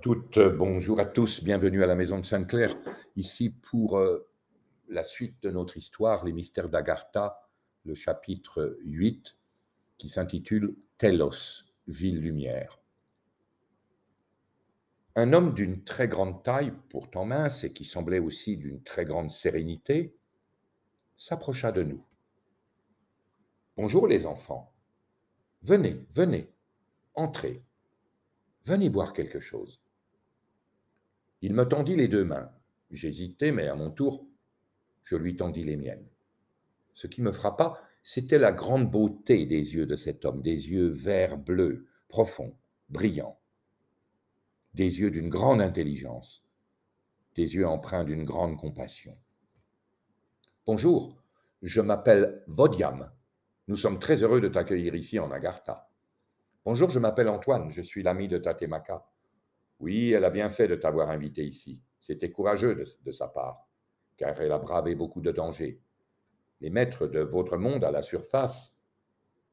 toutes, bonjour à tous, bienvenue à la Maison de Sainte-Claire, ici pour euh, la suite de notre histoire, les mystères d'Agartha, le chapitre 8, qui s'intitule Telos, ville-lumière. Un homme d'une très grande taille, pourtant mince, et qui semblait aussi d'une très grande sérénité, s'approcha de nous. Bonjour les enfants. Venez, venez, entrez. Venez boire quelque chose. Il me tendit les deux mains. J'hésitai, mais à mon tour, je lui tendis les miennes. Ce qui me frappa, c'était la grande beauté des yeux de cet homme, des yeux vert bleu, profonds, brillants, des yeux d'une grande intelligence, des yeux empreints d'une grande compassion. Bonjour, je m'appelle Vodiam. Nous sommes très heureux de t'accueillir ici en Agartha. Bonjour, je m'appelle Antoine, je suis l'ami de Tatemaka. Oui, elle a bien fait de t'avoir invité ici. C'était courageux de, sa part, car elle a bravé beaucoup de dangers. Les maîtres de votre monde à la surface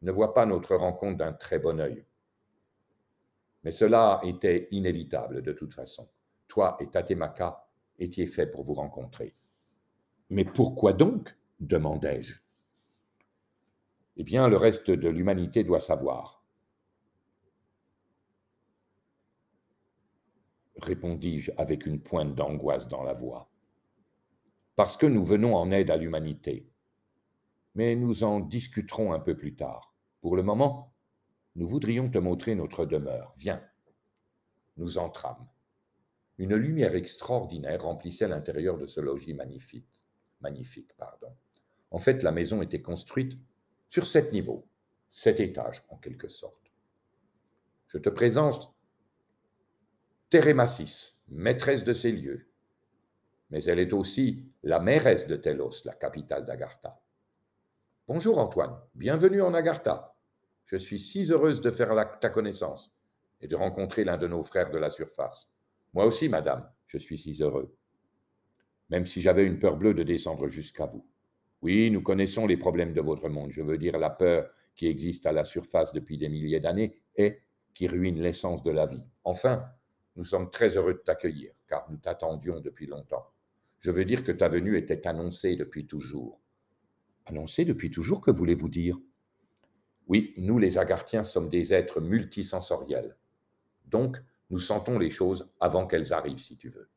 ne voient pas notre rencontre d'un très bon œil. Mais cela était inévitable de toute façon. Toi et Tatemaka étiez faits pour vous rencontrer. Mais pourquoi donc? demandai-je. Eh bien, le reste de l'humanité doit savoir. Répondis-je avec une pointe d'angoisse dans la voix. Parce que nous venons en aide à l'humanité. Mais nous en discuterons un peu plus tard. Pour le moment, nous voudrions te montrer notre demeure. Viens. Nous entrâmes. Une lumière extraordinaire remplissait l'intérieur de ce logis magnifique. Magnifique, pardon. En fait, la maison était construite sur sept niveaux, sept étages en quelque sorte. Je te présente Thérémassis, maîtresse de ces lieux, mais elle est aussi la mairesse de Telos, la capitale d'Agartha. Bonjour Antoine, bienvenue en Agartha. Je suis si heureuse de faire ta connaissance et de rencontrer l'un de nos frères de la surface. Moi aussi, madame, je suis si heureux. Même si j'avais une peur bleue de descendre jusqu'à vous. Oui, nous connaissons les problèmes de votre monde, je veux dire la peur qui existe à la surface depuis des milliers d'années et qui ruine l'essence de la vie. Enfin, nous sommes très heureux de t'accueillir, car nous t'attendions depuis longtemps. Je veux dire que ta venue était annoncée depuis toujours. Annoncée depuis toujours, que voulez-vous dire? Oui, nous les Agarthiens sommes des êtres multisensoriels. Donc, nous sentons les choses avant qu'elles arrivent, si tu veux.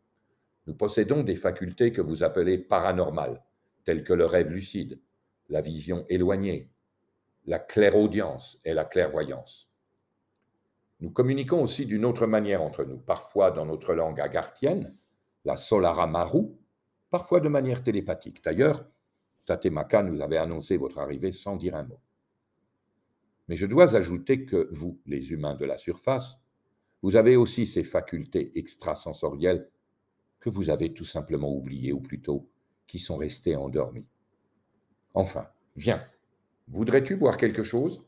Nous possédons des facultés que vous appelez paranormales, telles que le rêve lucide, la vision éloignée, la clairaudience et la clairvoyance. Nous communiquons aussi d'une autre manière entre nous, parfois dans notre langue agarthienne, la Solaramaru, parfois de manière télépathique. D'ailleurs, Tatemaka nous avait annoncé votre arrivée sans dire un mot. Mais je dois ajouter que vous, les humains de la surface, vous avez aussi ces facultés extrasensorielles que vous avez tout simplement oubliées, ou plutôt qui sont restées endormies. Enfin, viens, voudrais-tu boire quelque chose?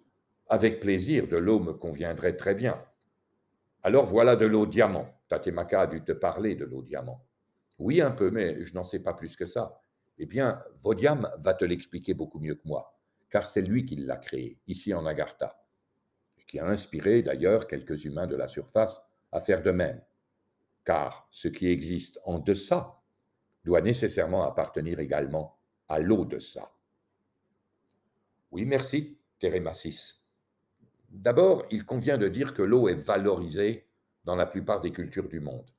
Avec plaisir, de l'eau me conviendrait très bien. Alors voilà de l'eau diamant. Tatemaka a dû te parler de l'eau diamant. Oui, un peu, mais je n'en sais pas plus que ça. Eh bien, Vodiam va te l'expliquer beaucoup mieux que moi, car c'est lui qui l'a créé, ici en Agartha, et qui a inspiré d'ailleurs quelques humains de la surface à faire de même. Car ce qui existe en deçà doit nécessairement appartenir également à l'eau de. Oui, merci, Térémassis. D'abord, il convient de dire que l'eau est valorisée dans la plupart des cultures du monde.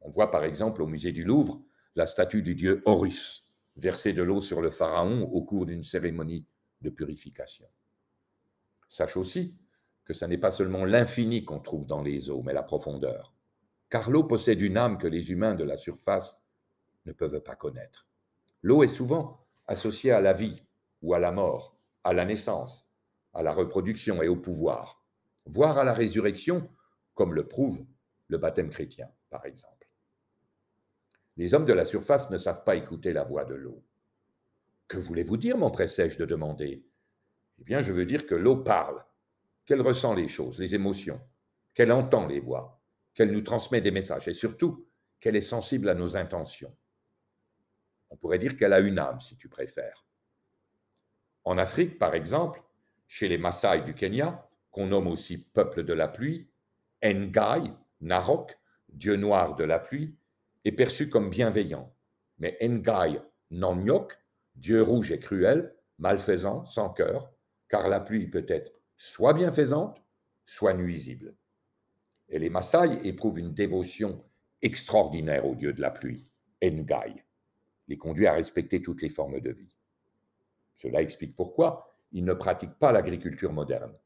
On voit par exemple au musée du Louvre la statue du dieu Horus verser de l'eau sur le pharaon au cours d'une cérémonie de purification. Sache aussi que ce n'est pas seulement l'infini qu'on trouve dans les eaux, mais la profondeur. Car l'eau possède une âme que les humains de la surface ne peuvent pas connaître. L'eau est souvent associée à la vie ou à la mort, à la naissance, à la reproduction et au pouvoir, voire à la résurrection, comme le prouve le baptême chrétien, par exemple. Les hommes de la surface ne savent pas écouter la voix de l'eau. Que voulez-vous dire, mon pressèche de demander? Eh bien, je veux dire que l'eau parle, qu'elle ressent les choses, les émotions, qu'elle entend les voix, qu'elle nous transmet des messages et surtout qu'elle est sensible à nos intentions. On pourrait dire qu'elle a une âme, si tu préfères. En Afrique, par exemple, chez les Maasai du Kenya, qu'on nomme aussi peuple de la pluie, Ngai, Narok, dieu noir de la pluie, est perçu comme bienveillant, mais Ngai Nonyok, dieu rouge et cruel, malfaisant, sans cœur, car la pluie peut être soit bienfaisante, soit nuisible. Et les Maasai éprouvent une dévotion extraordinaire au dieu de la pluie, Ngai, les conduit à respecter toutes les formes de vie. Cela explique pourquoi ils ne pratiquent pas l'agriculture moderne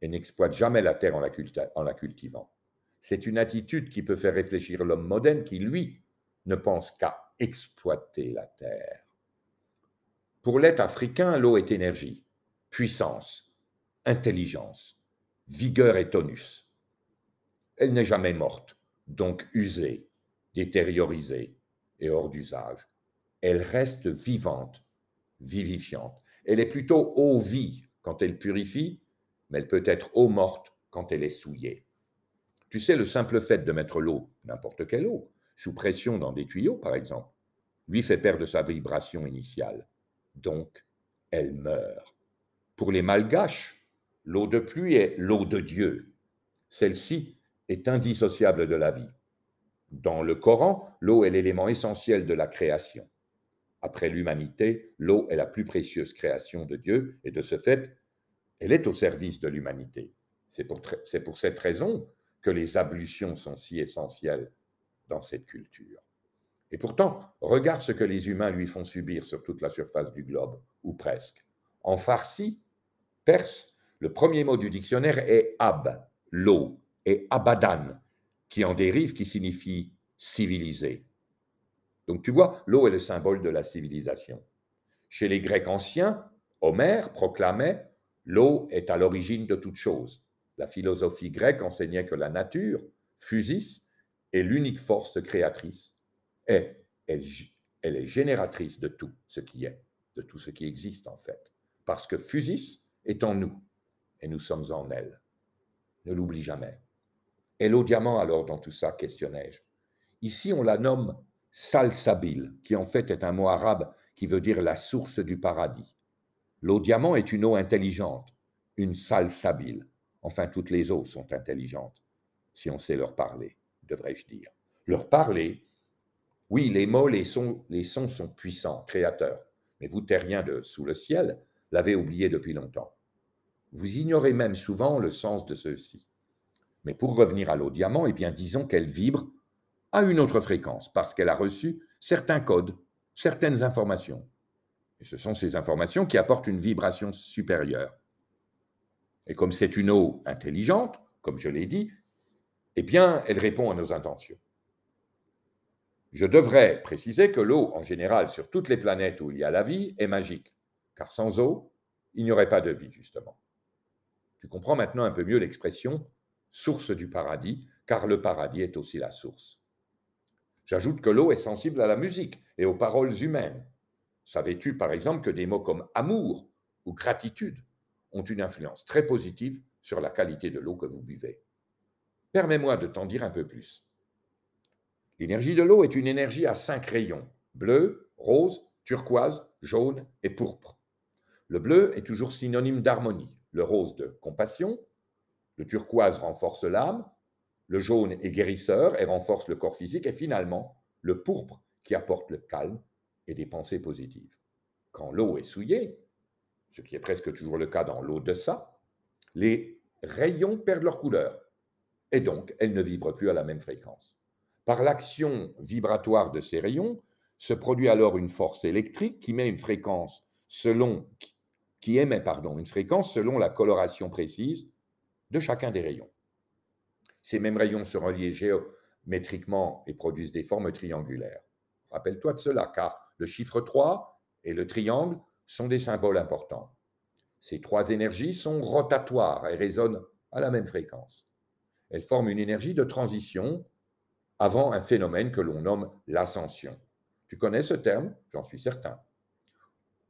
et n'exploitent jamais la terre en la, cultivant. C'est une attitude qui peut faire réfléchir l'homme moderne qui, lui, ne pense qu'à exploiter la terre. Pour l'être africain, l'eau est énergie, puissance, intelligence, vigueur et tonus. Elle n'est jamais morte, donc usée, détériorisée et hors d'usage. Elle reste vivante, vivifiante. Elle est plutôt eau vie quand elle purifie, mais elle peut être eau morte quand elle est souillée. Tu sais, le simple fait de mettre l'eau, n'importe quelle eau, sous pression dans des tuyaux, par exemple, lui fait perdre sa vibration initiale. Donc, elle meurt. Pour les malgaches, l'eau de pluie est l'eau de Dieu. Celle-ci est indissociable de la vie. Dans le Coran, l'eau est l'élément essentiel de la création. Après l'humanité, l'eau est la plus précieuse création de Dieu et de ce fait, elle est au service de l'humanité. C'est pour, cette raison que les ablutions sont si essentielles dans cette culture. Et pourtant, regarde ce que les humains lui font subir sur toute la surface du globe, ou presque. En farsi, perse, le premier mot du dictionnaire est ab, l'eau, et abadan, qui en dérive, qui signifie civilisé. Donc tu vois, l'eau est le symbole de la civilisation. Chez les Grecs anciens, Homère proclamait L'eau est à l'origine de toute chose. La philosophie grecque enseignait que la nature, physis, est l'unique force créatrice et elle, elle, est génératrice de tout ce qui est, de tout ce qui existe en fait. Parce que physis est en nous et nous sommes en elle. Ne l'oublie jamais. Et l'eau diamant alors dans tout ça, questionnai-je? Ici, on la nomme salsabil, qui en fait est un mot arabe qui veut dire la source du paradis. L'eau diamant est une eau intelligente, une salsabile. Enfin, toutes les eaux sont intelligentes, si on sait leur parler, devrais-je dire. Leur parler, oui, les mots, les sons, les sons sont puissants, créateurs, mais vous, terriens de sous le ciel, l'avez oublié depuis longtemps. Vous ignorez même souvent le sens de ceux-ci. Mais pour revenir à l'eau diamant, eh bien, disons qu'elle vibre à une autre fréquence, parce qu'elle a reçu certains codes, certaines informations. Et ce sont ces informations qui apportent une vibration supérieure. Et comme c'est une eau intelligente, comme je l'ai dit, eh bien, elle répond à nos intentions. Je devrais préciser que l'eau, en général, sur toutes les planètes où il y a la vie, est magique, car sans eau, il n'y aurait pas de vie, justement. Tu comprends maintenant un peu mieux l'expression source du paradis, car le paradis est aussi la source. J'ajoute que l'eau est sensible à la musique et aux paroles humaines. Savais-tu, par exemple, que des mots comme amour ou gratitude ont une influence très positive sur la qualité de l'eau que vous buvez? Permets-moi de t'en dire un peu plus. L'énergie de l'eau est une énergie à cinq rayons bleu, rose, turquoise, jaune et pourpre. Le bleu est toujours synonyme d'harmonie, le rose de compassion, le turquoise renforce l'âme, le jaune est guérisseur et renforce le corps physique, et finalement, le pourpre qui apporte le calme et des pensées positives. Quand l'eau est souillée, ce qui est presque toujours le cas dans l'eau de ça, les rayons perdent leur couleur et donc elles ne vibrent plus à la même fréquence. Par l'action vibratoire de ces rayons, se produit alors une force électrique qui met une fréquence selon émet une fréquence selon la coloration précise de chacun des rayons. Ces mêmes rayons sont reliés géométriquement et produisent des formes triangulaires. Rappelle-toi de cela, car le chiffre 3 et le triangle sont des symboles importants. Ces trois énergies sont rotatoires et résonnent à la même fréquence. Elles forment une énergie de transition avant un phénomène que l'on nomme l'ascension. Tu connais ce terme? J'en suis certain.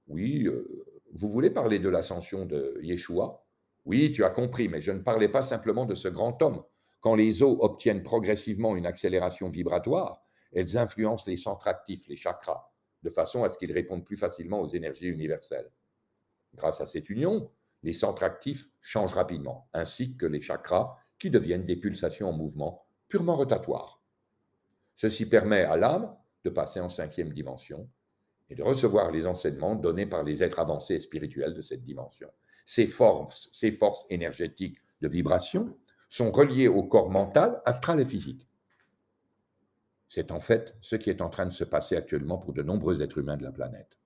Oui, euh, vous voulez parler de l'ascension de Yeshua? Oui, tu as compris, mais je ne parlais pas simplement de ce grand homme. Quand les eaux obtiennent progressivement une accélération vibratoire, elles influencent les centres actifs, les chakras, de façon à ce qu'ils répondent plus facilement aux énergies universelles. Grâce à cette union, les centres actifs changent rapidement, ainsi que les chakras qui deviennent des pulsations en mouvement purement rotatoire. Ceci permet à l'âme de passer en cinquième dimension et de recevoir les enseignements donnés par les êtres avancés et spirituels de cette dimension. Ces forces, ces forces énergétiques de vibration sont reliées au corps mental, astral et physique. C'est en fait ce qui est en train de se passer actuellement pour de nombreux êtres humains de la planète.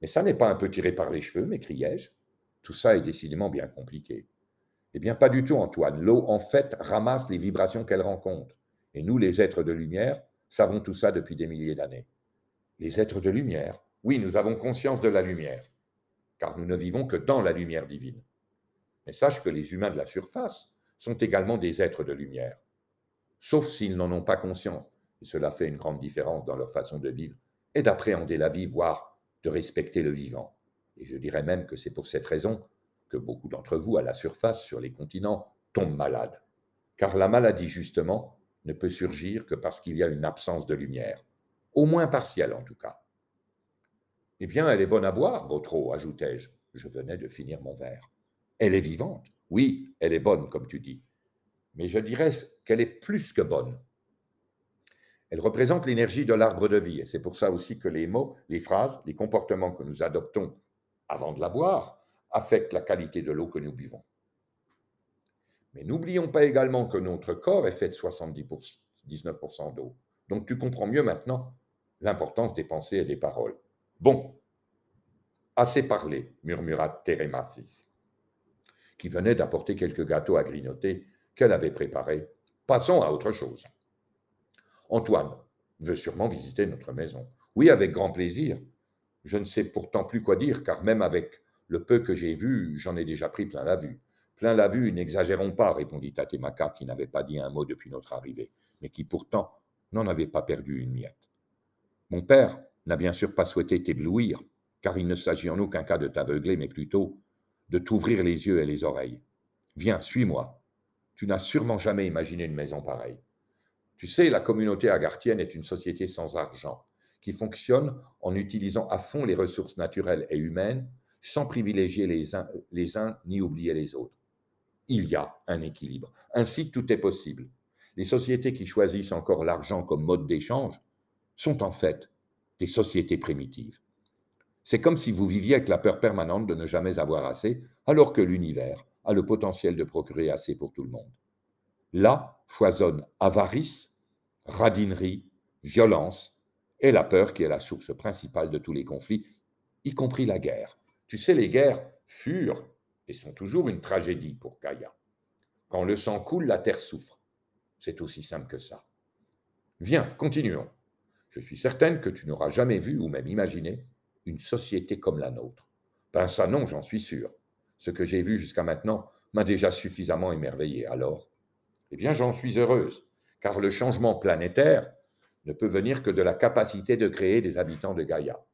Mais ça n'est pas un peu tiré par les cheveux, m'écriai-je. Tout ça est décidément bien compliqué. Eh bien, pas du tout, Antoine. L'eau, en fait, ramasse les vibrations qu'elle rencontre. Et nous, les êtres de lumière, savons tout ça depuis des milliers d'années. Les êtres de lumière, oui, nous avons conscience de la lumière, car nous ne vivons que dans la lumière divine. Mais sache que les humains de la surface sont également des êtres de lumière, sauf s'ils n'en ont pas conscience et cela fait une grande différence dans leur façon de vivre et d'appréhender la vie, voire de respecter le vivant. Et je dirais même que c'est pour cette raison que beaucoup d'entre vous, à la surface, sur les continents, tombent malades. Car la maladie, justement, ne peut surgir que parce qu'il y a une absence de lumière, au moins partielle en tout cas. Eh bien, elle est bonne à boire, votre eau, ajoutai-je. Je venais de finir mon verre. Elle est vivante. Oui, elle est bonne, comme tu dis. Mais je dirais qu'elle est plus que bonne. Elle représente l'énergie de l'arbre de vie, et c'est pour ça aussi que les mots, les phrases, les comportements que nous adoptons avant de la boire affectent la qualité de l'eau que nous buvons. Mais n'oublions pas également que notre corps est fait de 79% d'eau. Donc tu comprends mieux maintenant l'importance des pensées et des paroles. Bon, assez parlé, murmura Thérémasis, qui venait d'apporter quelques gâteaux à grignoter qu'elle avait préparés. Passons à autre chose. Antoine veut sûrement visiter notre maison. Oui, avec grand plaisir. Je ne sais pourtant plus quoi dire, car même avec le peu que j'ai vu, j'en ai déjà pris plein la vue. Plein la vue, n'exagérons pas, répondit Tatemaka, qui n'avait pas dit un mot depuis notre arrivée, mais qui pourtant n'en avait pas perdu une miette. Mon père n'a bien sûr pas souhaité t'éblouir, car il ne s'agit en aucun cas de t'aveugler, mais plutôt de t'ouvrir les yeux et les oreilles. Viens, suis-moi. Tu n'as sûrement jamais imaginé une maison pareille. Tu sais, la communauté agarthienne est une société sans argent, qui fonctionne en utilisant à fond les ressources naturelles et humaines, sans privilégier les uns, les uns ni oublier les autres. Il y a un équilibre. Ainsi, tout est possible. Les sociétés qui choisissent encore l'argent comme mode d'échange sont en fait des sociétés primitives. C'est comme si vous viviez avec la peur permanente de ne jamais avoir assez, alors que l'univers a le potentiel de procurer assez pour tout le monde. Là foisonne avarice, radinerie, violence et la peur qui est la source principale de tous les conflits, y compris la guerre. Tu sais, les guerres furent et sont toujours une tragédie pour Gaïa. Quand le sang coule, la terre souffre. C'est aussi simple que ça. Viens, continuons. Je suis certaine que tu n'auras jamais vu ou même imaginé une société comme la nôtre. Ben ça non, j'en suis sûr. Ce que j'ai vu jusqu'à maintenant m'a déjà suffisamment émerveillé. Alors, eh bien, j'en suis heureuse, car le changement planétaire ne peut venir que de la capacité de créer des habitants de Gaïa.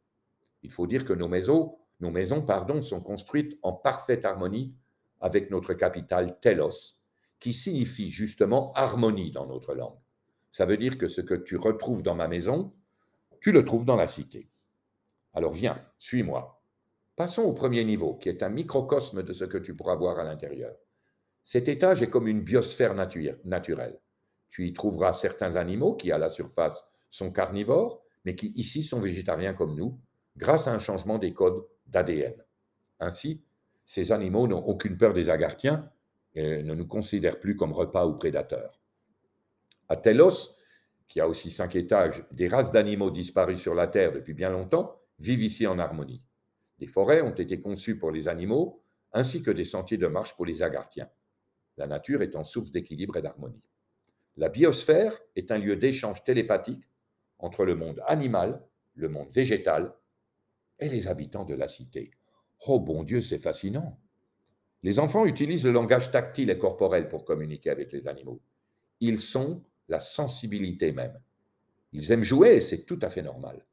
Il faut dire que nos maisons, nos maisons pardon, sont construites en parfaite harmonie avec notre capitale Telos, qui signifie justement harmonie dans notre langue. Ça veut dire que ce que tu retrouves dans ma maison, tu le trouves dans la cité. Alors viens, suis-moi. Passons au premier niveau, qui est un microcosme de ce que tu pourras voir à l'intérieur. Cet étage est comme une biosphère naturelle. Tu y trouveras certains animaux qui, à la surface, sont carnivores, mais qui ici sont végétariens comme nous, grâce à un changement des codes d'ADN. Ainsi, ces animaux n'ont aucune peur des agarthiens et ne nous considèrent plus comme repas ou prédateurs. À Telos, qui a aussi cinq étages, des races d'animaux disparus sur la Terre depuis bien longtemps vivent ici en harmonie. Des forêts ont été conçues pour les animaux, ainsi que des sentiers de marche pour les agarthiens la nature étant source d'équilibre et d'harmonie. La biosphère est un lieu d'échange télépathique entre le monde animal, le monde végétal et les habitants de la cité. Oh bon Dieu, c'est fascinant. Les enfants utilisent le langage tactile et corporel pour communiquer avec les animaux. Ils sont la sensibilité même. Ils aiment jouer et c'est tout à fait normal.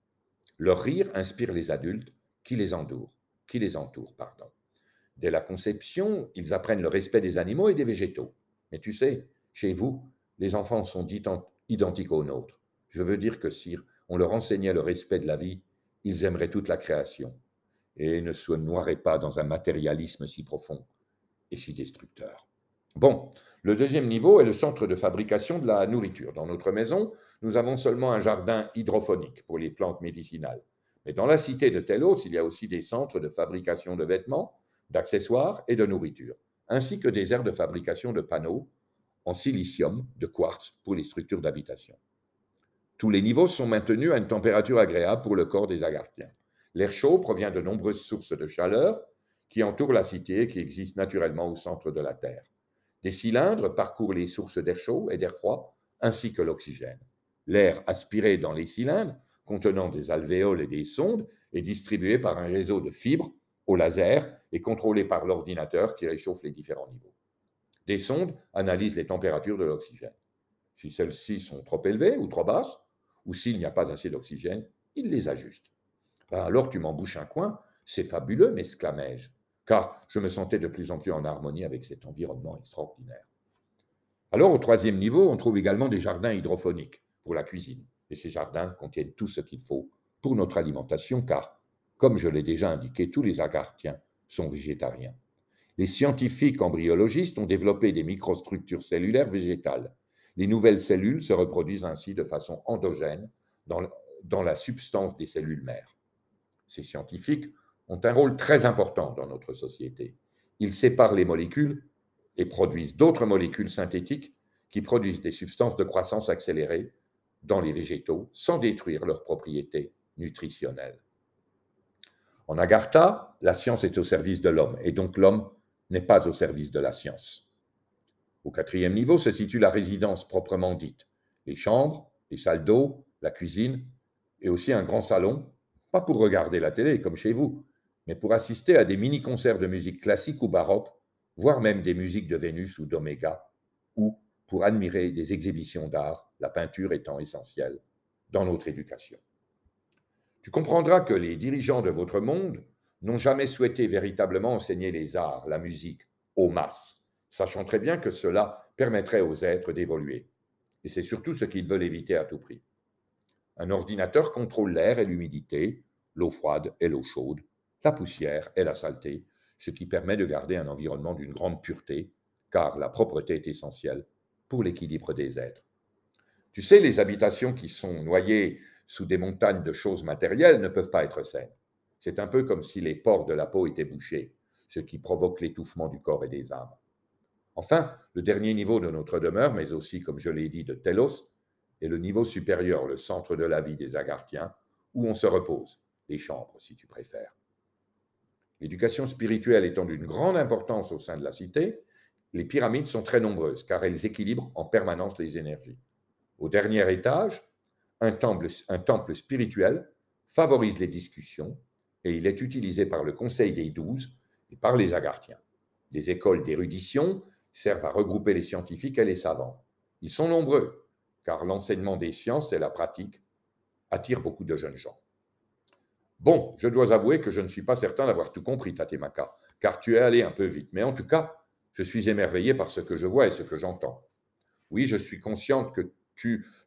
Leur rire inspire les adultes qui les entourent, qui les entourent, pardon. Dès la conception, ils apprennent le respect des animaux et des végétaux. Mais tu sais, chez vous, les enfants sont identiques aux nôtres. Je veux dire que si on leur enseignait le respect de la vie, ils aimeraient toute la création et ne se noieraient pas dans un matérialisme si profond et si destructeur. Bon, le deuxième niveau est le centre de fabrication de la nourriture. Dans notre maison, nous avons seulement un jardin hydrophonique pour les plantes médicinales. Mais dans la cité de Telos, il y a aussi des centres de fabrication de vêtements, d'accessoires et de nourriture, ainsi que des aires de fabrication de panneaux en silicium de quartz pour les structures d'habitation. Tous les niveaux sont maintenus à une température agréable pour le corps des agarthiens. L'air chaud provient de nombreuses sources de chaleur qui entourent la cité et qui existent naturellement au centre de la Terre. Des cylindres parcourent les sources d'air chaud et d'air froid, ainsi que l'oxygène. L'air aspiré dans les cylindres, contenant des alvéoles et des sondes, est distribué par un réseau de fibres au laser et contrôlé par l'ordinateur qui réchauffe les différents niveaux. Des sondes analysent les températures de l'oxygène. Si celles-ci sont trop élevées ou trop basses, ou s'il n'y a pas assez d'oxygène, il les ajuste. Ben alors tu m'embouches un coin, c'est fabuleux, m'exclamai-je, car je me sentais de plus en plus en harmonie avec cet environnement extraordinaire. Alors au troisième niveau, on trouve également des jardins hydrophoniques pour la cuisine, et ces jardins contiennent tout ce qu'il faut pour notre alimentation, car, comme je l'ai déjà indiqué, tous les agarthiens sont végétariens. Les scientifiques embryologistes ont développé des microstructures cellulaires végétales les nouvelles cellules se reproduisent ainsi de façon endogène dans, la substance des cellules mères. Ces scientifiques ont un rôle très important dans notre société. Ils séparent les molécules et produisent d'autres molécules synthétiques qui produisent des substances de croissance accélérée dans les végétaux sans détruire leurs propriétés nutritionnelles. En Agartha, la science est au service de l'homme et donc l'homme n'est pas au service de la science. Au quatrième niveau se situe la résidence proprement dite, les chambres, les salles d'eau, la cuisine et aussi un grand salon, pas pour regarder la télé comme chez vous, mais pour assister à des mini-concerts de musique classique ou baroque, voire même des musiques de Vénus ou d'Oméga, ou pour admirer des exhibitions d'art, la peinture étant essentielle dans notre éducation. Tu comprendras que les dirigeants de votre monde n'ont jamais souhaité véritablement enseigner les arts, la musique, aux masses sachant très bien que cela permettrait aux êtres d'évoluer. Et c'est surtout ce qu'ils veulent éviter à tout prix. Un ordinateur contrôle l'air et l'humidité, l'eau froide et l'eau chaude, la poussière et la saleté, ce qui permet de garder un environnement d'une grande pureté, car la propreté est essentielle pour l'équilibre des êtres. Tu sais, les habitations qui sont noyées sous des montagnes de choses matérielles ne peuvent pas être saines. C'est un peu comme si les pores de la peau étaient bouchés, ce qui provoque l'étouffement du corps et des âmes. Enfin, le dernier niveau de notre demeure, mais aussi, comme je l'ai dit, de Telos, est le niveau supérieur, le centre de la vie des Agarthiens, où on se repose, les chambres, si tu préfères. L'éducation spirituelle étant d'une grande importance au sein de la cité, les pyramides sont très nombreuses, car elles équilibrent en permanence les énergies. Au dernier étage, un temple, spirituel favorise les discussions et il est utilisé par le Conseil des Douze et par les Agarthiens. Des écoles d'érudition servent à regrouper les scientifiques et les savants. Ils sont nombreux, car l'enseignement des sciences et la pratique attirent beaucoup de jeunes gens. Bon, je dois avouer que je ne suis pas certain d'avoir tout compris, Tatemaka, car tu es allé un peu vite. Mais en tout cas, je suis émerveillé par ce que je vois et ce que j'entends. Oui, je suis consciente que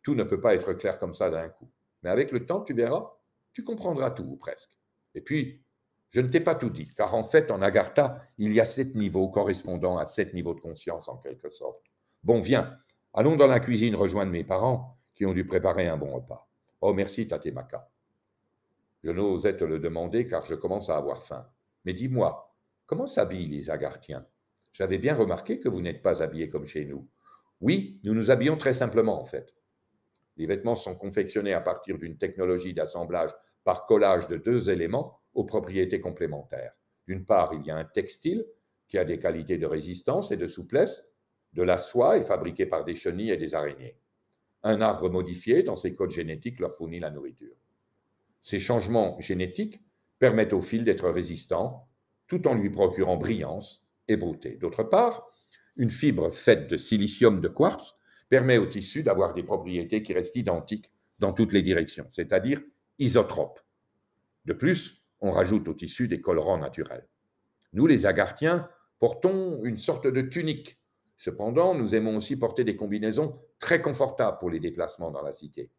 tout ne peut pas être clair comme ça d'un coup. Mais avec le temps, tu verras, tu comprendras tout ou presque. Et puis, je ne t'ai pas tout dit, car en fait, en Agartha, il y a sept niveaux correspondant à sept niveaux de conscience en quelque sorte. Bon, viens, allons dans la cuisine rejoindre mes parents qui ont dû préparer un bon repas. Oh, merci, Tatemaka. Je n'osais te le demander car je commence à avoir faim. Mais dis-moi, comment s'habillent les Agarthiens? J'avais bien remarqué que vous n'êtes pas habillés comme chez nous. Oui, nous nous habillons très simplement en fait. Les vêtements sont confectionnés à partir d'une technologie d'assemblage par collage de deux éléments aux propriétés complémentaires. D'une part, il y a un textile qui a des qualités de résistance et de souplesse. De la soie est fabriquée par des chenilles et des araignées. Un arbre modifié dans ses codes génétiques leur fournit la nourriture. Ces changements génétiques permettent au fil d'être résistant tout en lui procurant brillance et beauté. D'autre part, une fibre faite de silicium de quartz permet au tissu d'avoir des propriétés qui restent identiques dans toutes les directions, c'est-à-dire isotropes. De plus, on rajoute au tissu des colorants naturels. Nous, les Agarthiens, portons une sorte de tunique. Cependant, nous aimons aussi porter des combinaisons très confortables pour les déplacements dans la cité.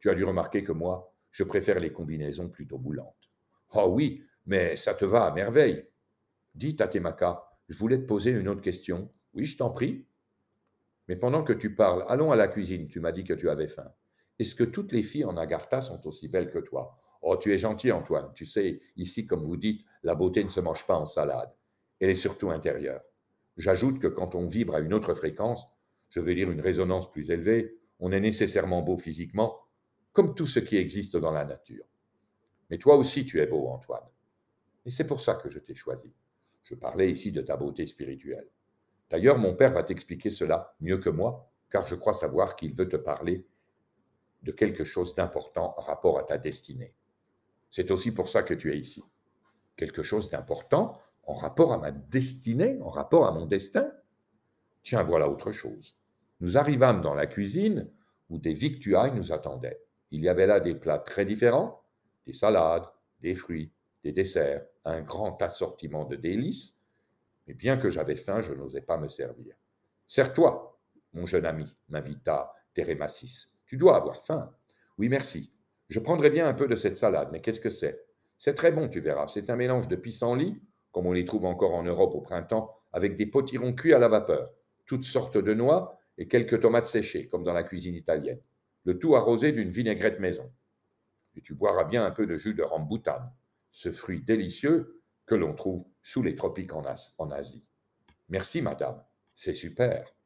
Tu as dû remarquer que moi, je préfère les combinaisons plutôt moulantes. Oh oui, mais ça te va à merveille. Dis, Tatemaka, je voulais te poser une autre question Oui, je t'en prie. Mais pendant que tu parles, allons à la cuisine, tu m'as dit que tu avais faim. Est-ce que toutes les filles en Agartha sont aussi belles que toi? Oh, tu es gentil, Antoine. Tu sais, ici, comme vous dites, la beauté ne se mange pas en salade. Elle est surtout intérieure. J'ajoute que quand on vibre à une autre fréquence, je veux dire une résonance plus élevée, on est nécessairement beau physiquement, comme tout ce qui existe dans la nature. Mais toi aussi, tu es beau, Antoine. Et c'est pour ça que je t'ai choisi. Je parlais ici de ta beauté spirituelle. D'ailleurs, mon père va t'expliquer cela mieux que moi, car je crois savoir qu'il veut te parler de quelque chose d'important en rapport à ta destinée. C'est aussi pour ça que tu es ici. Quelque chose d'important en rapport à ma destinée, en rapport à mon destin Tiens, voilà autre chose. Nous arrivâmes dans la cuisine où des victuailles nous attendaient. Il y avait là des plats très différents, des salades, des fruits, des desserts, un grand assortiment de délices, mais bien que j'avais faim, je n'osais pas me servir. Sers-toi, mon jeune ami, m'invita Térémassis. Tu dois avoir faim. Oui, merci. Je prendrai bien un peu de cette salade, mais qu'est-ce que c'est? C'est très bon, tu verras. C'est un mélange de pissenlit, comme on les trouve encore en Europe au printemps, avec des potirons cuits à la vapeur, toutes sortes de noix et quelques tomates séchées, comme dans la cuisine italienne. Le tout arrosé d'une vinaigrette maison. Et tu boiras bien un peu de jus de rambutan, ce fruit délicieux que l'on trouve sous les tropiques en Asie. Merci, madame. C'est super.